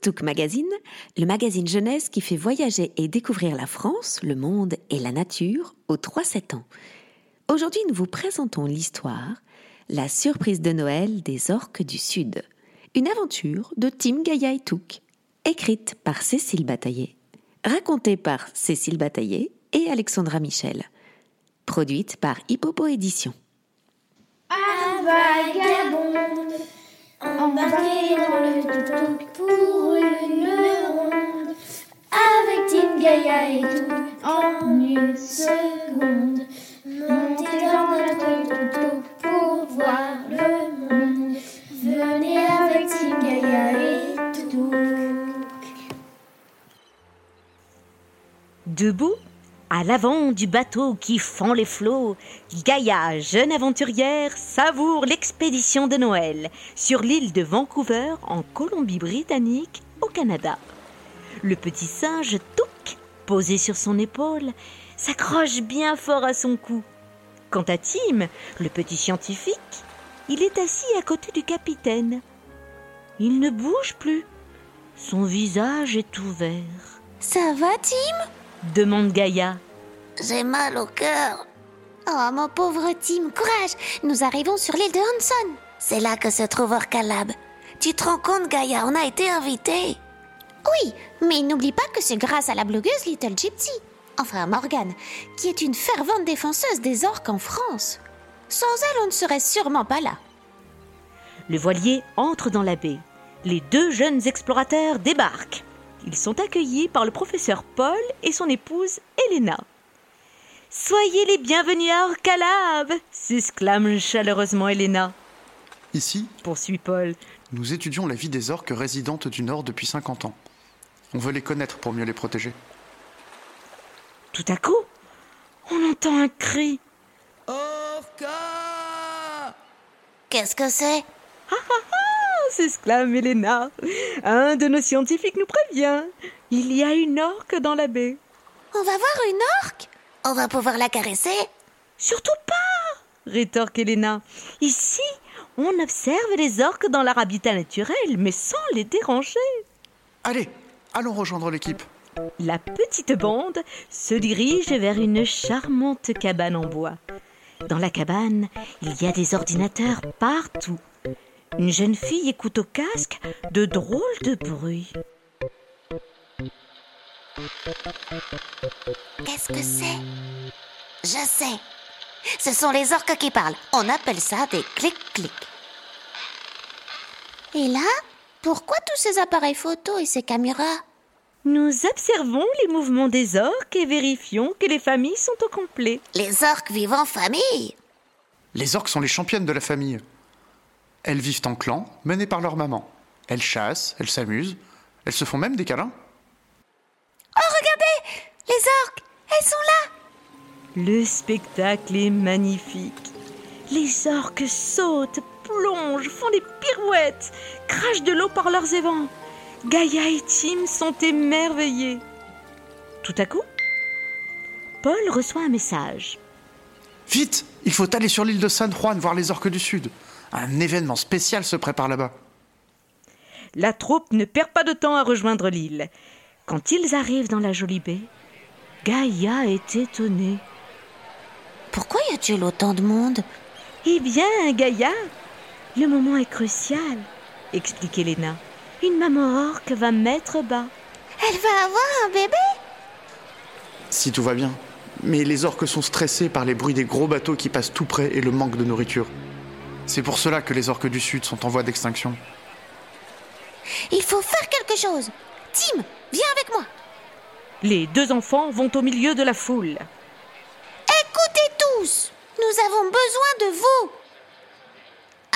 Tuk Magazine, le magazine jeunesse qui fait voyager et découvrir la France, le monde et la nature aux 3-7 ans. Aujourd'hui, nous vous présentons l'histoire La surprise de Noël des orques du Sud. Une aventure de Tim Gaïa et Touk, écrite par Cécile Bataillé, racontée par Cécile Bataillé et Alexandra Michel, produite par Hippopo Édition. Un vagabond embarqué dans le tuk pour Tout seconde. Montez dans notre pour voir le monde. Venez avec et tout. Debout, à l'avant du bateau qui fend les flots, Gaïa, jeune aventurière, savoure l'expédition de Noël sur l'île de Vancouver en Colombie-Britannique au Canada. Le petit singe Touk, posé sur son épaule, s'accroche bien fort à son cou. Quant à Tim, le petit scientifique, il est assis à côté du capitaine. Il ne bouge plus. Son visage est ouvert. Ça va, Tim? Demande Gaïa. J'ai mal au cœur. Oh, mon pauvre Tim, courage Nous arrivons sur l'île de Hanson. C'est là que se trouve Orcalab. Tu te rends compte, Gaïa, on a été invités. Oui, mais n'oublie pas que c'est grâce à la blogueuse Little Gypsy, enfin Morgane, qui est une fervente défenseuse des orques en France. Sans elle, on ne serait sûrement pas là. Le voilier entre dans la baie. Les deux jeunes explorateurs débarquent. Ils sont accueillis par le professeur Paul et son épouse Elena. Soyez les bienvenus à Orcalab s'exclame chaleureusement Elena. Ici, Poursuit Paul. nous étudions la vie des orques résidentes du Nord depuis 50 ans. On veut les connaître pour mieux les protéger. Tout à coup, on entend un cri. Qu'est-ce que c'est? Ah s'exclame Elena. Un de nos scientifiques nous prévient. Il y a une orque dans la baie. On va voir une orque? On va pouvoir la caresser? Surtout pas rétorque Elena. Ici, on observe les orques dans leur habitat naturel, mais sans les déranger. Allez, allons rejoindre l'équipe. La petite bande se dirige vers une charmante cabane en bois. Dans la cabane, il y a des ordinateurs partout. Une jeune fille écoute au casque de drôles de bruits. Qu'est-ce que c'est? Je sais. Ce sont les orques qui parlent. On appelle ça des clics-clics. Et là, pourquoi tous ces appareils photo et ces caméras Nous observons les mouvements des orques et vérifions que les familles sont au complet. Les orques vivent en famille. Les orques sont les championnes de la famille. Elles vivent en clan, menées par leur maman. Elles chassent, elles s'amusent, elles se font même des câlins. Oh, regardez Les orques Elles sont là Le spectacle est magnifique. Les orques sautent, plongent, font des pirouettes, crachent de l'eau par leurs évents. Gaïa et Tim sont émerveillés. Tout à coup, Paul reçoit un message. Vite Il faut aller sur l'île de San Juan voir les orques du Sud. Un événement spécial se prépare là-bas. La troupe ne perd pas de temps à rejoindre l'île. Quand ils arrivent dans la jolie baie, Gaïa est étonnée. Pourquoi y a-t-il autant de monde? Eh bien, Gaïa, le moment est crucial, explique Elena. Une maman orque va mettre bas. Elle va avoir un bébé? Si tout va bien. Mais les orques sont stressés par les bruits des gros bateaux qui passent tout près et le manque de nourriture. C'est pour cela que les orques du Sud sont en voie d'extinction. Il faut faire quelque chose Tim, viens avec moi Les deux enfants vont au milieu de la foule. Écoutez tous Nous avons besoin de vous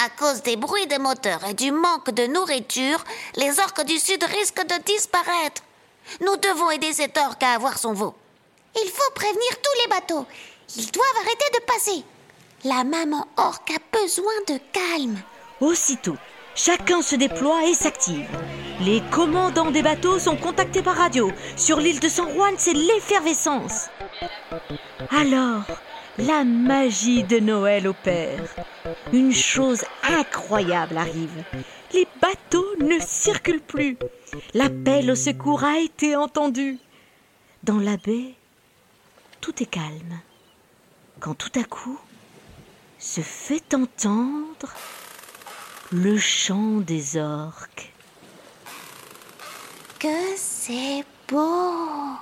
À cause des bruits des moteurs et du manque de nourriture, les orques du Sud risquent de disparaître. Nous devons aider cet orque à avoir son veau. Il faut prévenir tous les bateaux. Ils doivent arrêter de passer. La maman orque a besoin de calme. Aussitôt, chacun se déploie et s'active. Les commandants des bateaux sont contactés par radio. Sur l'île de San Juan, c'est l'effervescence. Alors, la magie de Noël opère. Une chose incroyable arrive. Les bateaux ne circulent plus. L'appel au secours a été entendu. Dans la baie, tout est calme. Quand tout à coup se fait entendre le chant des orques. Que c'est beau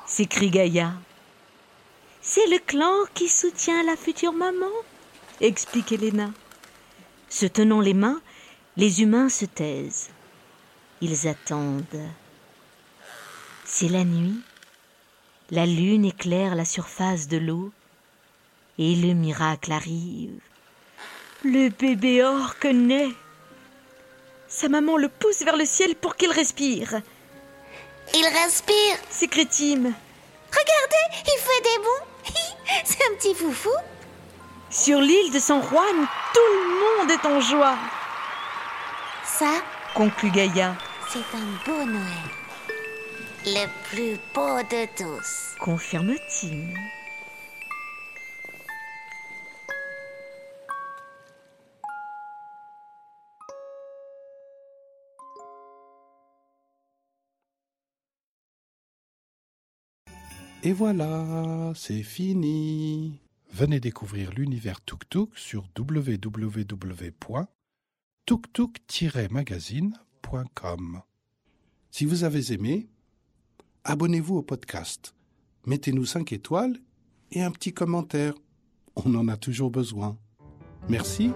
s'écrie Gaïa. C'est le clan qui soutient la future maman, explique Elena. Se tenant les mains, les humains se taisent. Ils attendent. C'est la nuit. La lune éclaire la surface de l'eau et le miracle arrive. Le bébé orque naît. Sa maman le pousse vers le ciel pour qu'il respire. Il respire s'écrie Tim. Regardez, il fait des bons C'est un petit foufou Sur l'île de San Juan, tout le monde est en joie. Ça, Conclut Gaïa. c'est un beau Noël. Le plus beau de tous. Confirme Tim. Et voilà, c'est fini. Venez découvrir l'univers Tuk Tuk sur www.tuktuk-magazine.com. Si vous avez aimé, abonnez-vous au podcast, mettez-nous 5 étoiles et un petit commentaire. On en a toujours besoin. Merci.